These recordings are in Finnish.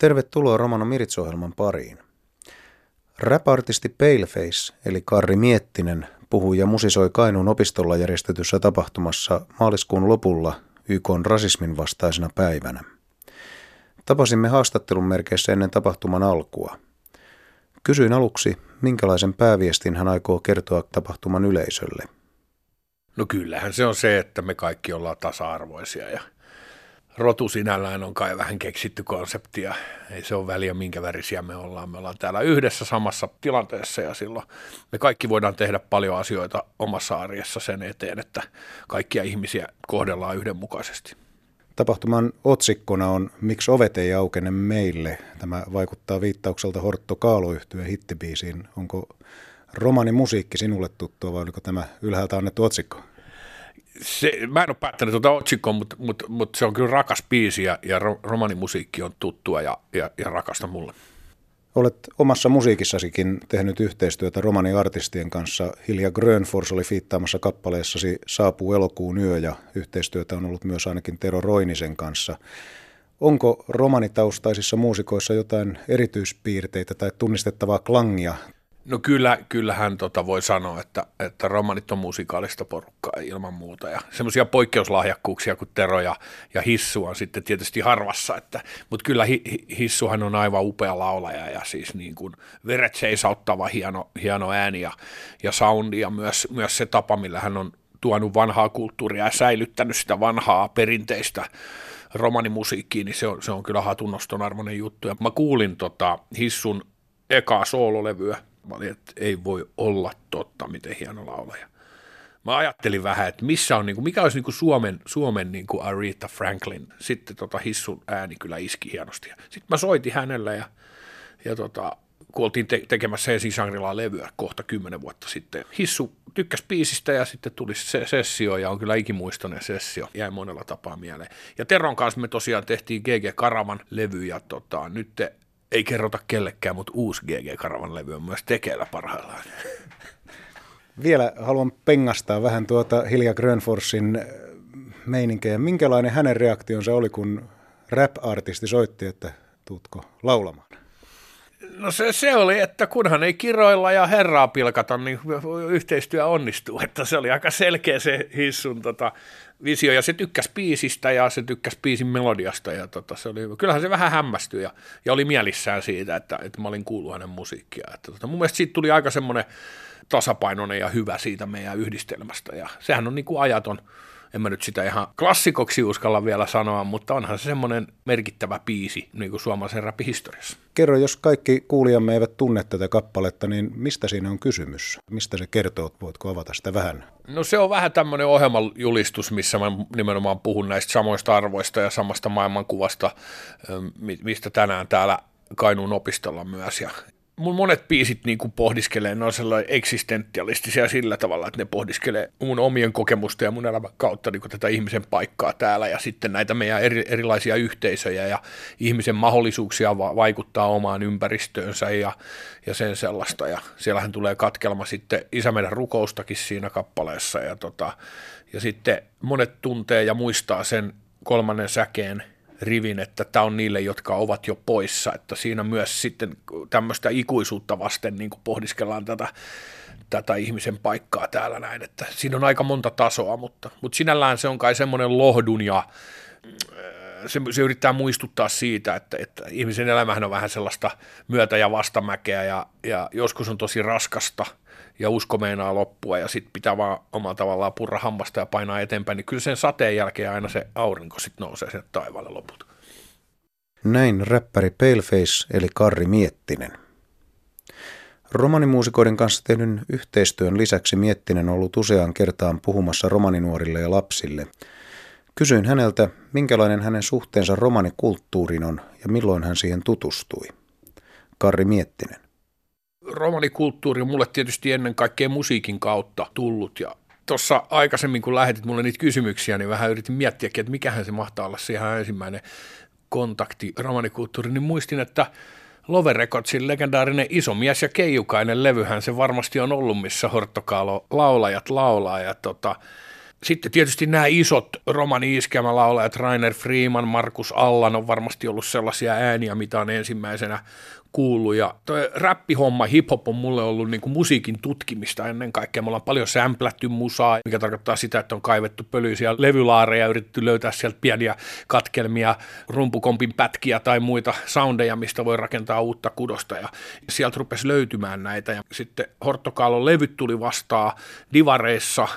Tervetuloa Romano Mirits-ohjelman pariin. Rap-artisti Paleface eli Karri Miettinen puhui ja musisoi Kainuun opistolla järjestetyssä tapahtumassa maaliskuun lopulla YK rasismin vastaisena päivänä. Tapasimme haastattelun merkeissä ennen tapahtuman alkua. Kysyin aluksi, minkälaisen pääviestin hän aikoo kertoa tapahtuman yleisölle. No kyllähän se on se, että me kaikki ollaan tasa-arvoisia ja rotu sinällään on kai vähän keksitty konsepti ja ei se ole väliä minkä värisiä me ollaan. Me ollaan täällä yhdessä samassa tilanteessa ja silloin me kaikki voidaan tehdä paljon asioita omassa arjessa sen eteen, että kaikkia ihmisiä kohdellaan yhdenmukaisesti. Tapahtuman otsikkona on Miksi ovet ei aukene meille? Tämä vaikuttaa viittaukselta Hortto kaalo hittibiisiin. Onko romani musiikki sinulle tuttua vai oliko tämä ylhäältä annettu otsikko? Se, mä en ole päättänyt tuota otsikkoa, mutta, mutta, mutta, se on kyllä rakas biisi ja, ja romanimusiikki on tuttua ja, ja, ja rakasta mulle. Olet omassa musiikissasikin tehnyt yhteistyötä romaniartistien kanssa. Hilja Grönfors oli fiittaamassa kappaleessasi Saapuu elokuun yö ja yhteistyötä on ollut myös ainakin Tero Roinisen kanssa. Onko romanitaustaisissa muusikoissa jotain erityispiirteitä tai tunnistettavaa klangia No kyllä, kyllähän tota voi sanoa, että, että romanit on musikaalista porukkaa ilman muuta ja semmoisia poikkeuslahjakkuuksia kuin Tero ja, ja Hissu on sitten tietysti harvassa, että, mutta kyllä hi, Hissuhan on aivan upea laulaja ja siis niin kuin veret seisauttava hieno, hieno ääni ja, ja soundi ja myös, myös se tapa, millä hän on tuonut vanhaa kulttuuria ja säilyttänyt sitä vanhaa perinteistä romanimusiikkiin, niin se on, se on kyllä hatunnoston arvoinen juttu. Ja mä kuulin tota Hissun ekaa soololevyä, Mä olin, että ei voi olla totta, miten hieno laulaja. Mä ajattelin vähän, että missä on, niin kuin, mikä olisi niin kuin Suomen, Suomen niin kuin Aretha Franklin. Sitten tota Hissun ääni kyllä iski hienosti. Sitten mä soitin hänelle ja, ja tota, kun oltiin te- tekemässä Ensi Shangri-La levyä kohta kymmenen vuotta sitten. Hissu tykkäsi biisistä ja sitten tuli se sessio ja on kyllä ikimuistoinen sessio. Jäi monella tapaa mieleen. Ja Teron kanssa me tosiaan tehtiin GG Karavan levy ja tota, nyt ei kerrota kellekään, mutta uusi GG Karavan levy on myös tekeillä parhaillaan. Vielä haluan pengastaa vähän tuota Hilja Grönforsin äh, meininkejä. Minkälainen hänen reaktionsa oli, kun rap-artisti soitti, että tuutko laulamaan? No se, se oli, että kunhan ei kiroilla ja herraa pilkata, niin yhteistyö onnistuu. Että se oli aika selkeä se Hissun tota, visio, ja se tykkäsi biisistä ja se tykkäsi biisin melodiasta, ja tota, se oli, kyllähän se vähän hämmästyi ja, ja oli mielissään siitä, että, että mä olin kuullut hänen musiikkia. Että, tota, mun mielestä siitä tuli aika semmoinen tasapainoinen ja hyvä siitä meidän yhdistelmästä, ja sehän on niin kuin ajaton, en mä nyt sitä ihan klassikoksi uskalla vielä sanoa, mutta onhan se semmoinen merkittävä biisi niin kuin suomalaisen rapihistoriassa. Kerro, jos kaikki kuulijamme eivät tunne tätä kappaletta, niin mistä siinä on kysymys? Mistä se kertoo? Voitko avata sitä vähän? No se on vähän tämmöinen ohjelmajulistus, missä mä nimenomaan puhun näistä samoista arvoista ja samasta maailmankuvasta, mistä tänään täällä Kainuun opistolla myös. Ja mun monet biisit niin kuin pohdiskelee, ne on sellainen eksistentialistisia sillä tavalla, että ne pohdiskelee mun omien kokemusten ja mun elämän kautta niin kuin tätä ihmisen paikkaa täällä ja sitten näitä meidän eri, erilaisia yhteisöjä ja ihmisen mahdollisuuksia va- vaikuttaa omaan ympäristöönsä ja, ja sen sellaista. Ja siellähän tulee katkelma sitten Isä meidän rukoustakin siinä kappaleessa ja, tota, ja sitten monet tuntee ja muistaa sen kolmannen säkeen – rivin, että tämä on niille, jotka ovat jo poissa, että siinä myös sitten tämmöistä ikuisuutta vasten niin kuin pohdiskellaan tätä, tätä ihmisen paikkaa täällä näin, että siinä on aika monta tasoa, mutta, mutta sinällään se on kai semmoinen lohdun ja se, se yrittää muistuttaa siitä, että, että ihmisen elämähän on vähän sellaista myötä- ja vastamäkeä ja, ja joskus on tosi raskasta – ja usko meinaa loppua ja sitten pitää vaan omalla tavallaan purra hammasta ja painaa eteenpäin, niin kyllä sen sateen jälkeen aina se aurinko sitten nousee sieltä taivaalle loput. Näin räppäri Paleface eli Karri Miettinen. Romanimuusikoiden kanssa tehdyn yhteistyön lisäksi Miettinen on ollut useaan kertaan puhumassa romaninuorille ja lapsille. Kysyin häneltä, minkälainen hänen suhteensa romanikulttuuriin on ja milloin hän siihen tutustui. Karri Miettinen romanikulttuuri on mulle tietysti ennen kaikkea musiikin kautta tullut. Ja tuossa aikaisemmin, kun lähetit mulle niitä kysymyksiä, niin vähän yritin miettiäkin, että mikähän se mahtaa olla se ihan ensimmäinen kontakti romanikulttuuriin, niin muistin, että Love Recordsin legendaarinen Isomies ja Keijukainen levyhän se varmasti on ollut, missä Horttokaalo laulajat laulaa. Ja tota, sitten tietysti nämä isot romani-iskelmälaulajat, Rainer Freeman, Markus Allan on varmasti ollut sellaisia ääniä, mitä on ensimmäisenä kuullut. Ja toi räppihomma, hiphop on mulle ollut niin kuin musiikin tutkimista ennen kaikkea. Me ollaan paljon sämplätty musaa, mikä tarkoittaa sitä, että on kaivettu pölyisiä levylaareja ja yritetty löytää sieltä pieniä katkelmia, rumpukompin pätkiä tai muita soundeja, mistä voi rakentaa uutta kudosta. Ja sieltä rupesi löytymään näitä. Ja sitten Hortokaalon levyt tuli vastaan divareissa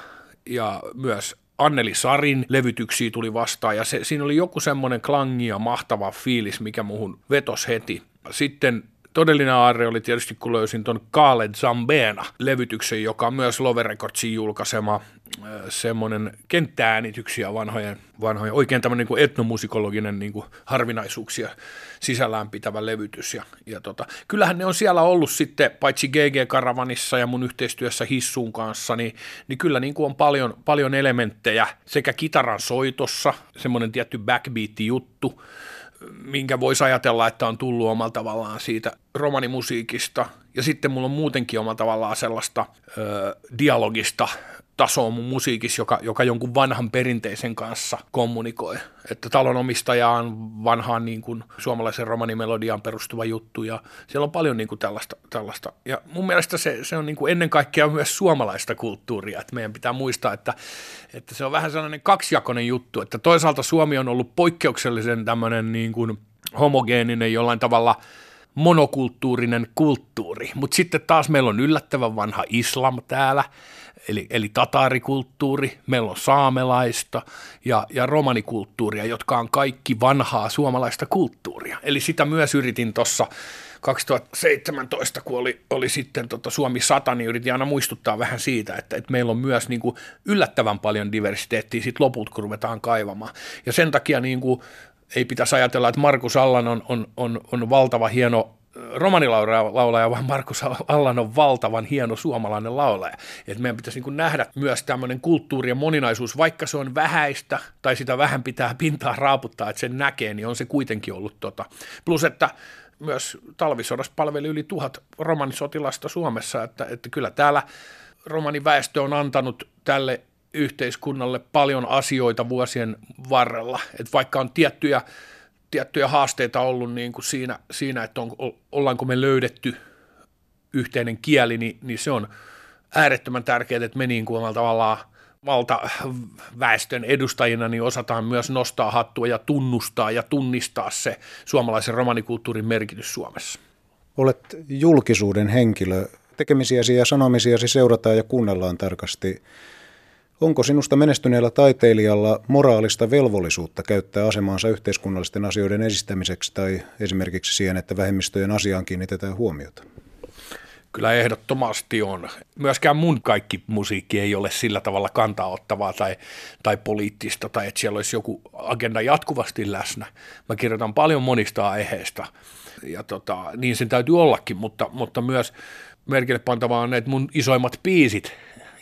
ja myös Anneli Sarin levytyksiä tuli vastaan ja se, siinä oli joku semmoinen klangi ja mahtava fiilis, mikä muhun vetos heti. Sitten todellinen aarre oli tietysti, kun löysin tuon Khaled Zambena levytyksen, joka on myös Love Recordsin julkaisema semmoinen kenttääänityksiä vanhojen, vanhojen oikein tämmöinen niin etnomusikologinen niin kuin harvinaisuuksia sisällään pitävä levytys. Ja, ja tota, kyllähän ne on siellä ollut sitten, paitsi GG-karavanissa ja mun yhteistyössä Hissun kanssa, niin, niin kyllä niin kuin on paljon, paljon elementtejä sekä kitaran soitossa, semmoinen tietty backbeat-juttu, minkä voisi ajatella, että on tullut omalla tavallaan siitä romanimusiikista. Ja sitten mulla on muutenkin omalla tavallaan sellaista ö, dialogista tasoa mun musiikissa, joka, joka jonkun vanhan perinteisen kanssa kommunikoi. Että talonomistaja on vanhaan niin kuin suomalaisen romanimelodiaan perustuva juttu ja siellä on paljon niin kuin tällaista, tällaista. Ja mun mielestä se, se on niin kuin ennen kaikkea myös suomalaista kulttuuria. Että meidän pitää muistaa, että, että se on vähän sellainen kaksijakoinen juttu, että toisaalta Suomi on ollut poikkeuksellisen tämmöinen niin kuin homogeeninen jollain tavalla monokulttuurinen kulttuuri, mutta sitten taas meillä on yllättävän vanha islam täällä, eli, eli tataarikulttuuri, meillä on saamelaista ja, ja romanikulttuuria, jotka on kaikki vanhaa suomalaista kulttuuria. Eli sitä myös yritin tuossa 2017, kun oli, oli sitten tota Suomi 100, niin yritin aina muistuttaa vähän siitä, että, että meillä on myös niin kuin yllättävän paljon diversiteettiä sit loput, kun ruvetaan kaivamaan. Ja sen takia niin kuin, ei pitäisi ajatella, että Markus Allan on, on, on, on valtava hieno romanilaulaja, vaan Markus Allan on valtavan hieno suomalainen laulaja. Et meidän pitäisi niin nähdä myös tämmöinen kulttuurien moninaisuus, vaikka se on vähäistä tai sitä vähän pitää pintaa raaputtaa, että sen näkee, niin on se kuitenkin ollut tota. Plus, että myös talvisodassa palveli yli tuhat romanisotilasta Suomessa, että, että kyllä täällä romaniväestö on antanut tälle yhteiskunnalle paljon asioita vuosien varrella, että vaikka on tiettyjä tiettyjä haasteita ollut niin kuin siinä, siinä, että on, ollaanko me löydetty yhteinen kieli, niin, niin se on äärettömän tärkeää, että me niin kuin tavallaan valtaväestön edustajina niin osataan myös nostaa hattua ja tunnustaa ja tunnistaa se suomalaisen romanikulttuurin merkitys Suomessa. Olet julkisuuden henkilö. Tekemisiäsi ja sanomisiasi seurataan ja kuunnellaan tarkasti. Onko sinusta menestyneellä taiteilijalla moraalista velvollisuutta käyttää asemaansa yhteiskunnallisten asioiden esistämiseksi tai esimerkiksi siihen, että vähemmistöjen asiaan kiinnitetään huomiota? Kyllä ehdottomasti on. Myöskään mun kaikki musiikki ei ole sillä tavalla kantaottavaa tai, tai poliittista tai että siellä olisi joku agenda jatkuvasti läsnä. Mä kirjoitan paljon monista aiheista ja tota, niin sen täytyy ollakin, mutta, mutta myös merkille pantavaa on ne, että mun isoimmat piisit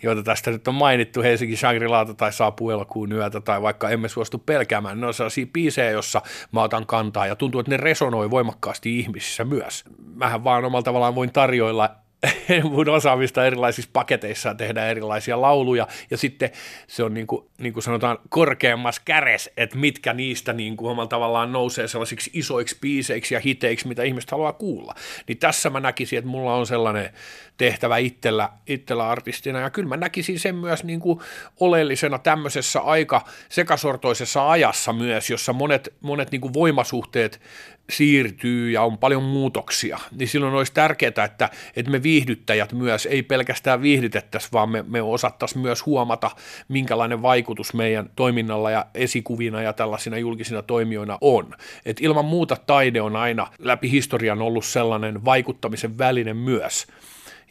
joita tästä nyt on mainittu, Helsinki Shangri-Laata tai Saapuu elokuun yötä tai vaikka Emme suostu pelkäämään, ne on sellaisia biisejä, jossa mä otan kantaa ja tuntuu, että ne resonoi voimakkaasti ihmisissä myös. Mähän vaan omalla tavallaan voin tarjoilla mun osaamista erilaisissa paketeissa tehdä erilaisia lauluja, ja sitten se on niin kuin, niin kuin sanotaan korkeammassa käres, että mitkä niistä niin kuin omalla tavallaan nousee sellaisiksi isoiksi biiseiksi ja hiteiksi, mitä ihmiset haluaa kuulla. Niin tässä mä näkisin, että mulla on sellainen tehtävä itsellä, itsellä artistina, ja kyllä mä näkisin sen myös niin kuin oleellisena tämmöisessä aika sekasortoisessa ajassa myös, jossa monet, monet niin kuin voimasuhteet siirtyy ja on paljon muutoksia, niin silloin olisi tärkeää, että, että me viihdyttäjät myös ei pelkästään viihdytettäisi, vaan me, me osattaisiin myös huomata, minkälainen vaikutus meidän toiminnalla ja esikuvina ja tällaisina julkisina toimijoina on. Et ilman muuta taide on aina läpi historian ollut sellainen vaikuttamisen väline myös.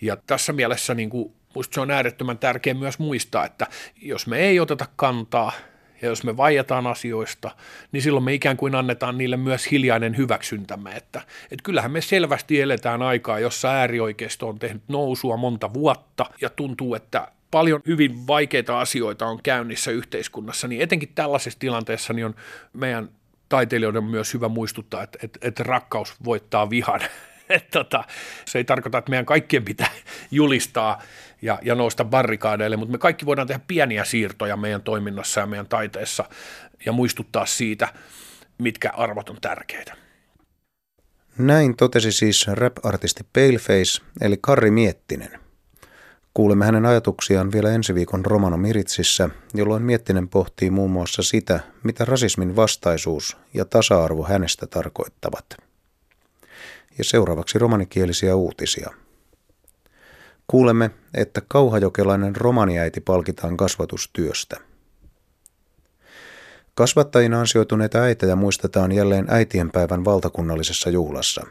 Ja tässä mielessä niin kuin, musta se on äärettömän tärkeää myös muistaa, että jos me ei oteta kantaa – ja jos me vaijataan asioista, niin silloin me ikään kuin annetaan niille myös hiljainen hyväksyntämme, että, että kyllähän me selvästi eletään aikaa, jossa äärioikeisto on tehnyt nousua monta vuotta ja tuntuu, että paljon hyvin vaikeita asioita on käynnissä yhteiskunnassa, niin etenkin tällaisessa tilanteessa niin on meidän taiteilijoiden myös hyvä muistuttaa, että, että, että rakkaus voittaa vihan tota, se ei tarkoita, että meidän kaikkien pitää julistaa ja, ja nousta barrikaadeille, mutta me kaikki voidaan tehdä pieniä siirtoja meidän toiminnassa ja meidän taiteessa ja muistuttaa siitä, mitkä arvot on tärkeitä. Näin totesi siis rap-artisti Paleface, eli Karri Miettinen. Kuulemme hänen ajatuksiaan vielä ensi viikon Romano Miritsissä, jolloin Miettinen pohtii muun muassa sitä, mitä rasismin vastaisuus ja tasa-arvo hänestä tarkoittavat. Ja seuraavaksi romanikielisiä uutisia. Kuulemme, että kauhajokelainen romaniäiti palkitaan kasvatustyöstä. Kasvattajina ansioituneita äitejä muistetaan jälleen äitienpäivän valtakunnallisessa juhlassa.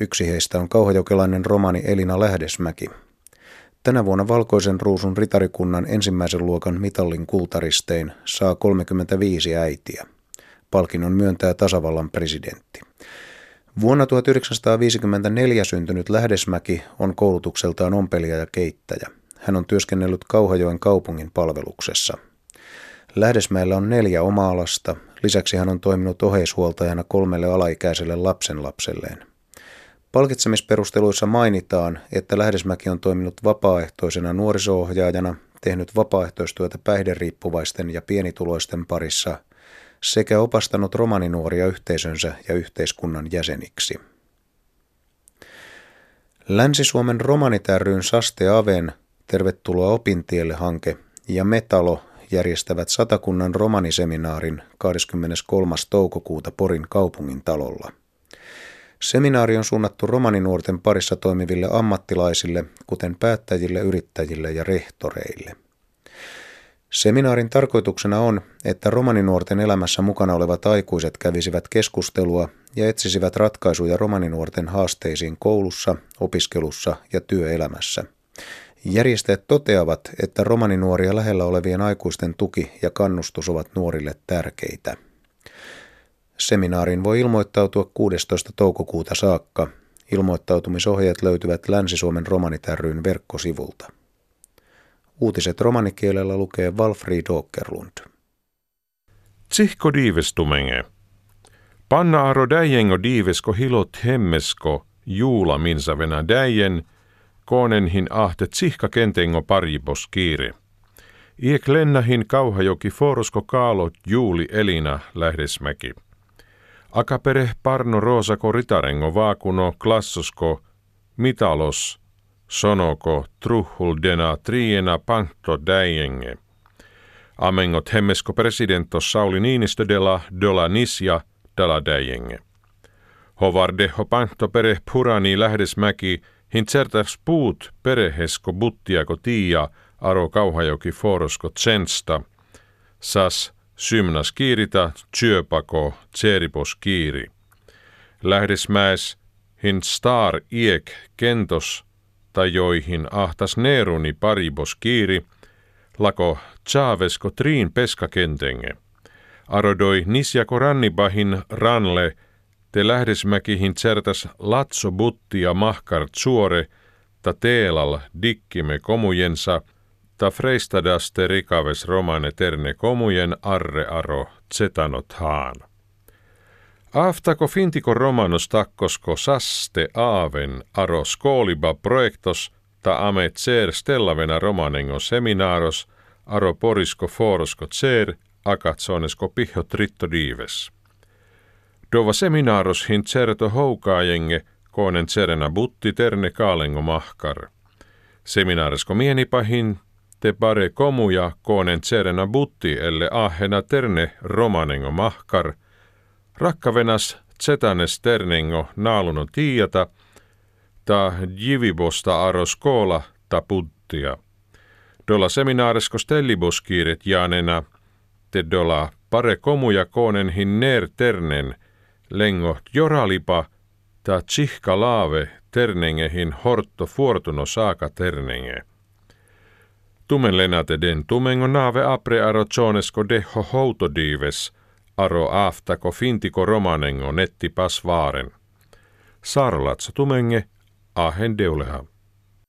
Yksi heistä on kauhajokelainen romani Elina Lähdesmäki, Tänä vuonna Valkoisen ruusun ritarikunnan ensimmäisen luokan mitallin kultaristein saa 35 äitiä. Palkinnon myöntää tasavallan presidentti. Vuonna 1954 syntynyt Lähdesmäki on koulutukseltaan ompelija ja keittäjä. Hän on työskennellyt Kauhajoen kaupungin palveluksessa. Lähdesmäellä on neljä omaa lasta, lisäksi hän on toiminut oheishuoltajana kolmelle alaikäiselle lapsenlapselleen. Palkitsemisperusteluissa mainitaan, että Lähdesmäki on toiminut vapaaehtoisena nuorisoohjaajana, tehnyt vapaaehtoistyötä päihderiippuvaisten ja pienituloisten parissa sekä opastanut romaninuoria yhteisönsä ja yhteiskunnan jäseniksi. Länsi-Suomen romanit ryn Saste Aven Tervetuloa opintielle hanke ja Metalo järjestävät satakunnan romaniseminaarin 23. toukokuuta Porin kaupungin talolla. Seminaari on suunnattu romaninuorten parissa toimiville ammattilaisille, kuten päättäjille, yrittäjille ja rehtoreille. Seminaarin tarkoituksena on, että romaninuorten elämässä mukana olevat aikuiset kävisivät keskustelua ja etsisivät ratkaisuja romaninuorten haasteisiin koulussa, opiskelussa ja työelämässä. Järjestäjät toteavat, että romaninuoria lähellä olevien aikuisten tuki ja kannustus ovat nuorille tärkeitä. Seminaariin voi ilmoittautua 16. toukokuuta saakka. Ilmoittautumisohjeet löytyvät Länsi-Suomen Romanit ryn verkkosivulta. Uutiset romanikielellä lukee Valfrid Åkerlund. Tsihko diivestumenge. Panna aro däjengo diivesko hilot hemmesko juula minsavena däjen, koonenhin ahte tsihka kentengo parjibos kiire. Iek lennahin kauhajoki forosko kaalot juuli elina lähdesmäki. Akapere parno roosako ritarengo vaakuno klassosko mitalos sonoko truhul dena triena pankto däjenge. Amengot hemmesko presidentos Sauli Niinistö dela dola nisja dala däjenge. Hovardeho pankto pere purani lähdesmäki hintsertas puut perehesko buttiako tiia aro kauhajoki forosko tsensta. Sas Symnas kiirita, tsyöpako, tseripos kiiri. Lähdesmäes hin star iek kentos, joihin ahtas neeruni paribos kiiri, lako tjaavesko triin peskakentenge. Arodoi nisjako rannibahin ranle, te lähdesmäkihin tsertas latso ja mahkar suore, ta teelal dikkime komujensa – ta freistadaste rikaves romane terne komujen arre aro zetanot haan. Aftako fintiko romanos takkosko saste aaven aro skooliba projektos ta ame tser stellavena romanengo seminaaros aro porisko forosko tser akatsonesko piho tritto dives. Dova seminaaros hin tserto houkaajenge koonen tserena butti terne kaalengo mahkar. Seminaarisko mienipahin te pare komuja koonen tserena butti elle ahena terne romanengo mahkar, rakkavenas tsetanes ternengo naaluno tiiata, ta jivibosta aros koola ta puttia. Dola seminaaresko stelliboskiiret jaanena, te dola pare komuja koonen hinner ternen, lengo joralipa, ta tsihka laave ternengehin hortto fuortuno saaka ternenge. Tumen lenate den tumengo nave apre aro zonesko deho houtodives, aro aftako fintiko romanengo netti pasvaaren. Sarlatsa tumenge, ahen deuleha.